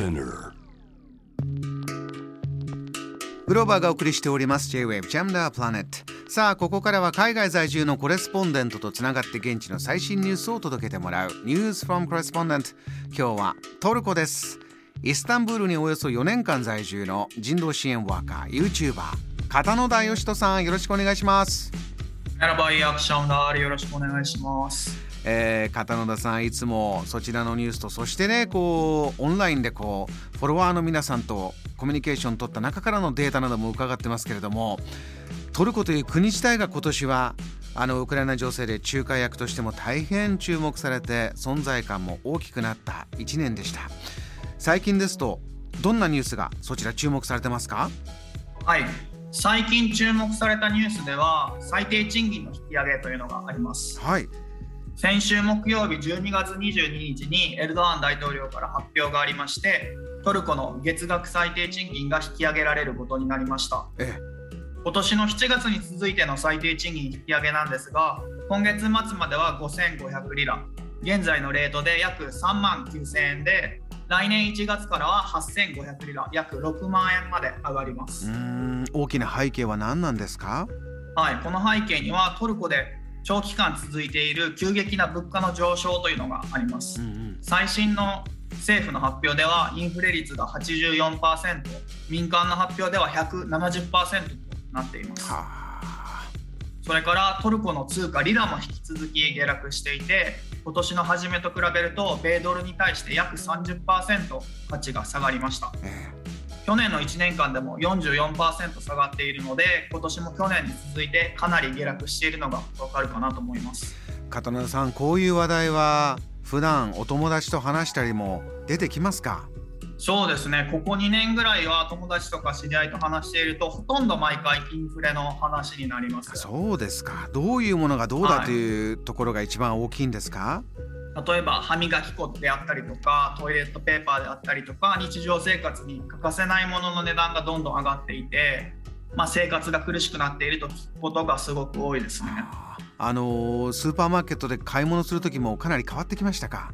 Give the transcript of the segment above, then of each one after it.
Spinner. グローバーがお送りしております。J-Wave Jam the Planet さあここからは海外在住のコレスポンデントとつながって現地の最新ニュースを届けてもらう。News from Correspondent 今日はトルコです。イスタンブールにおよそ4年間在住の人道支援ワーカー YouTuber 片野田義人さんよろしくお願いします.よろしくお願いします。えー、片野田さんいつもそちらのニュースとそしてねこうオンラインでこうフォロワーの皆さんとコミュニケーション取った中からのデータなども伺ってますけれどもトルコという国自体が今年はあのウクライナ情勢で仲介役としても大変注目されて存在感も大きくなった1年でした最近ですとどんなニュースがそちら注目されてますか？はい。最近注目されたニュースでは、最低賃金の引き上げというのがあります。はい先週木曜日12月22日にエルドアン大統領から発表がありまして、トルコの月額最低賃金が引き上げられることになりました。え今年の7月に続いての最低賃金引き上げなんですが、今月末までは5500リラ、現在のレートで約3万9000円で、来年1月からは8500リラ、約6万円まで上がりまうす。大きな背景は何なんですか？はい、この背景にはトルコで長期間続いている急激な物価の上昇というのがあります。うんうん最新の政府の発表ではインフレ率が84%、民間の発表では170%となっています。はあそれからトルコの通貨リラも引き続き下落していて今年の初めと比べると米ドルに対して約30%価値が下がりましたえ去年の1年間でも44%下がっているので今年も去年に続いてかなり下落しているのがわかるかなと思います。え片野さんこういう話題は普段お友達と話したりも出てきますか？そうですね。ここ2年ぐらいは友達とか知り合いと話しているとほとんど毎回インフレの話になりますそうですか。どういうものがどうだというところが一番大きいんですか、例えば歯磨き粉であったりとかトイレットペーパーであったりとか日常生活に欠かせないものの値段がどんどん上がっていて、まあ、生活が苦しくなっていると聞くことがすごく多いですね。あのースーパーマーケットで買い物する時もかなり変わってきましたか？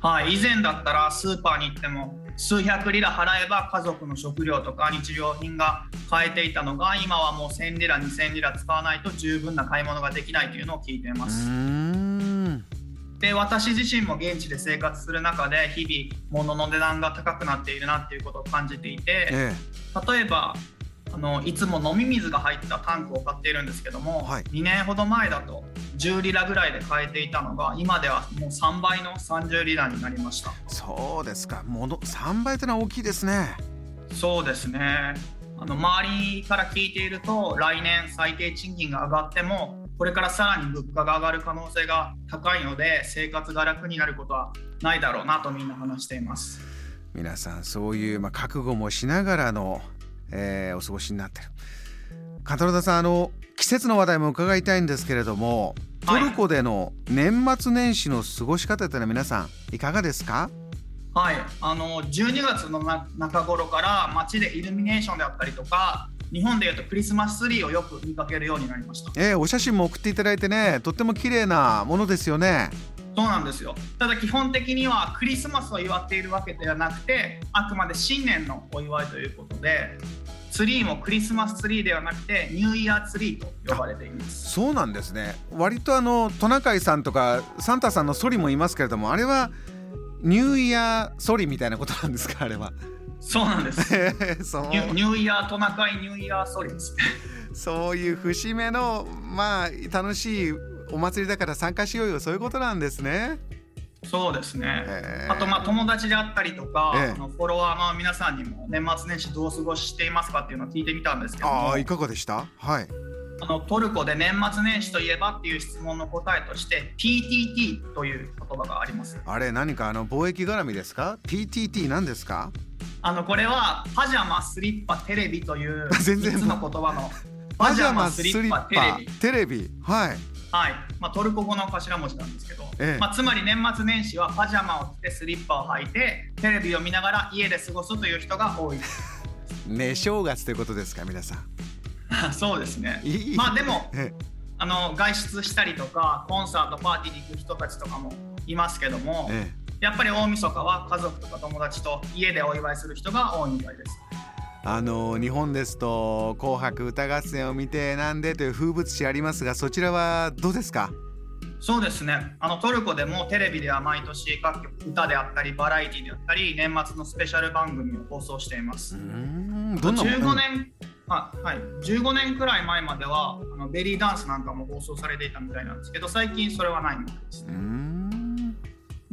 はい、以前だったらスーパーに行っても数百リラ払えば家族の食料とか日用品が買えていたのが今はもう1000リラ2000リラ使わないと十分な買い物ができないというのを聞いています。んで私自身も現地で生活する中で日々物の値段が高くなっているなっていうことを感じていてえ例えばあのいつも飲み水が入ったタンクを買っているんですけども、はい。2年ほど前だと10リラぐらいで買えていたのが今ではもう3倍の30リラになりました。えそうですか。もの3倍というのは大きいですね。そうですね。あの周りから聞いていると来年最低賃金が上がってもこれからさらに物価が上がる可能性が高いので生活が楽になることはないだろうなとみんな話しています。皆さんそういう、まあ、覚悟もしながらの、えーお過ごしになってる。片野田さんあの季節の話題も伺いたいんですけれどもトはい。ルコでの年末年始の過ごし方というのは皆さんいかがですか？はい、あの12月のな中頃から街でイルミネーションであったりとか日本でいうとクリスマスツリーをよく見かけるようになりました。えーお写真も送っていただいてねとっても綺麗なものですよね。そうなんですよ。ただ基本的にはクリスマスを祝っているわけではなくてあくまで新年のお祝いということでツリーもクリスマスツリーではなくてニューイヤーツリーと呼ばれています。そうなんですね。割とあのトナカイさんとかサンタさんのソリもいますけれどもあれはニューイヤーソリみたいなことなんですか？あれはそうなんです。ニュニューイヤートナカイニューイヤーソリです。ねそういう節目のまあ楽しいお祭りだから参加しようよ。そういうことなんですね。そうですね。あとまあ友達であったりとか、ええ。あのフォロワーの皆さんにも年末年始どう過ごしていますかっていうのを聞いてみたんですけども。ああいかがでした？はい。あのトルコで年末年始といえばっていう質問の答えとして PTT という言葉があります。あれ何かあの貿易絡みですか ?PTT 何ですか？あのこれはパジャマスリッパテレビという 全然3つの言葉のパジャマスリッパテレビ。テレビ。はい。はい、まあ、トルコ語の頭文字なんですけど、ええ。まあ、つまり年末年始はパジャマを着てスリッパを履いてテレビを見ながら家で過ごすという人が多い。ね正月ということですか皆さん。そうですね。まあでもえあの外出したりとかコンサートパーティーに行く人たちとかもいますけども、えやっぱり大晦日は家族とか友達と家でお祝いする人が多いみたいです。あの日本ですと「紅白歌合戦」を見てなんでという風物詩ありますがそちらはどうですか？そうですね。あのトルコでもテレビでは毎年各局歌であったりバラエティであったり年末のスペシャル番組を放送しています。うんどんな15年、あはい、15年くらい前まではあのベリーダンスなんかも放送されていたみたいなんですけど最近それはないみたいですね。うん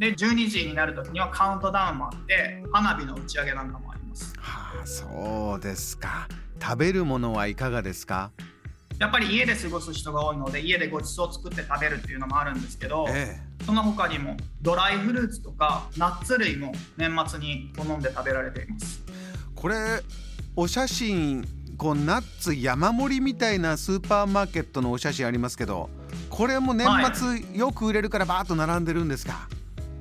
で12時になるときにはカウントダウンもあって花火の打ち上げなんかもあります。はあそうですか。食べるものはいかがですか？やっぱり家で過ごす人が多いので家でごちそうを作って食べるっていうのもあるんですけど、えその他にもドライフルーツとかナッツ類も年末に好んで食べられています。えこれお写真こうナッツ山盛りみたいなスーパーマーケットのお写真ありますけどこれも年末よく売れるからバーッと並んでるんですか、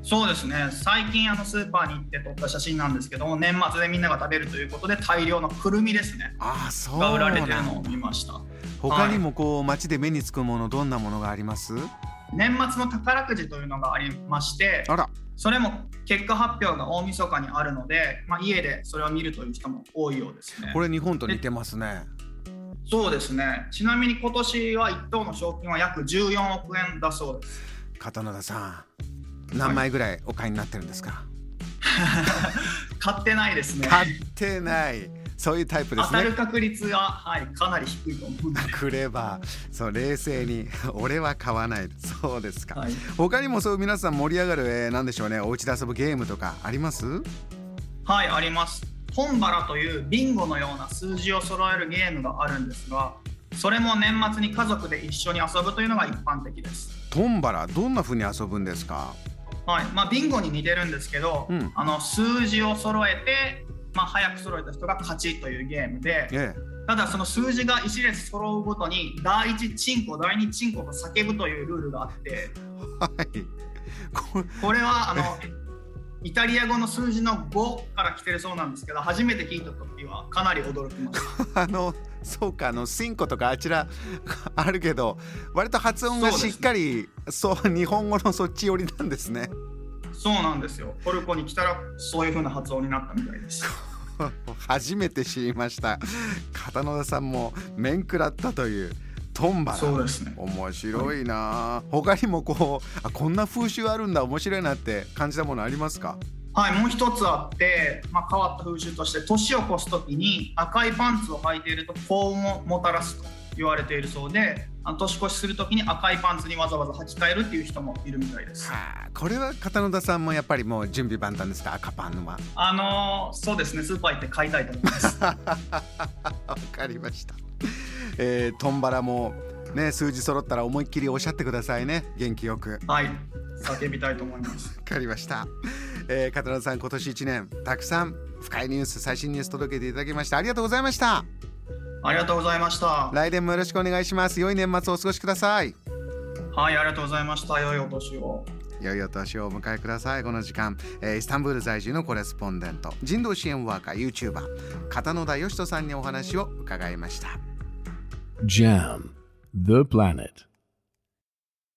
そうですね。最近あのスーパーに行って撮った写真なんですけど年末でみんなが食べるということで大量のくるみですね。ああそうが売られてるのを見ました。他にもこう街で目につくものどんなものがあります？年末の宝くじというのがありましてあら。それも結果発表が大晦日にあるので、まあ、家でそれを見るという人も多いようですね。これ日本と似てますね。そうですね。ちなみに今年は1等の賞金は約14億円だそうです。片野田さん何枚ぐらいお買いになってるんですか、買ってないですね。買ってない。そういうタイプですね。当たる確率が、はい、かなり低いと思うんで、くればそう冷静に。俺は買わない。そうですか、はい、他にもそう皆さん盛り上がる、えー、なんでしょうね。お家で遊ぶゲームとかあります？はい、あります。トンバラというビンゴのような数字を揃えるゲームがあるんですがそれも年末に家族で一緒に遊ぶというのが一般的です。トンバラどんな風に遊ぶんですか？はい。まあ、ビンゴに似てるんですけど、うん。あの数字を揃えて、まあ、早く揃えた人が勝ちというゲームでえただその数字が一列揃うごとに第一チンコ第二チンコと叫ぶというルールがあってえはい。これこれはあのイタリア語の数字の5から来てるそうなんですけど初めて聞いた時はかなり驚きました。あのそうかあのシンコとかあちらあるけど割と発音がしっかりそう,、日本語のそっち寄りなんですね。そうなんですよ。トルコに来たらそういう風な発音になったみたいです。初めて知りました。片野田さんも面食らったというトンバラそうですね。面白いな、他にもこうあこんな風習あるんだ面白いなって感じたものありますか？はいもう一つあって、まあ、変わった風習として年を越す時に赤いパンツを履いていると幸運をもたらすと言われているそうで年越しする時に赤いパンツにわざわざ履き替えるっていう人もいるみたいです。はあこれは片野田さんもやっぱりもう準備万端ですか？赤パンは。あのーそうですね。スーパー行って買いたいと思います。わかりました、えー、トンバラもね数字揃ったら思いっきりおっしゃってくださいね。元気よく。はい。叫びたいと思います。わかりました、えー、片野さん今年1年たくさん深いニュース最新ニュース届けていただきました。ありがとうございました。ありがとうございました。来年もよろしくお願いします。良い年末をお過ごしください。はいありがとうございました。良いお年を。良いお年をお迎えください。この時間、えーイスタンブール在住のコレスポンデント人道支援ワーカー YouTuber 片野田義人さんにお話を伺いました Jam, the planet.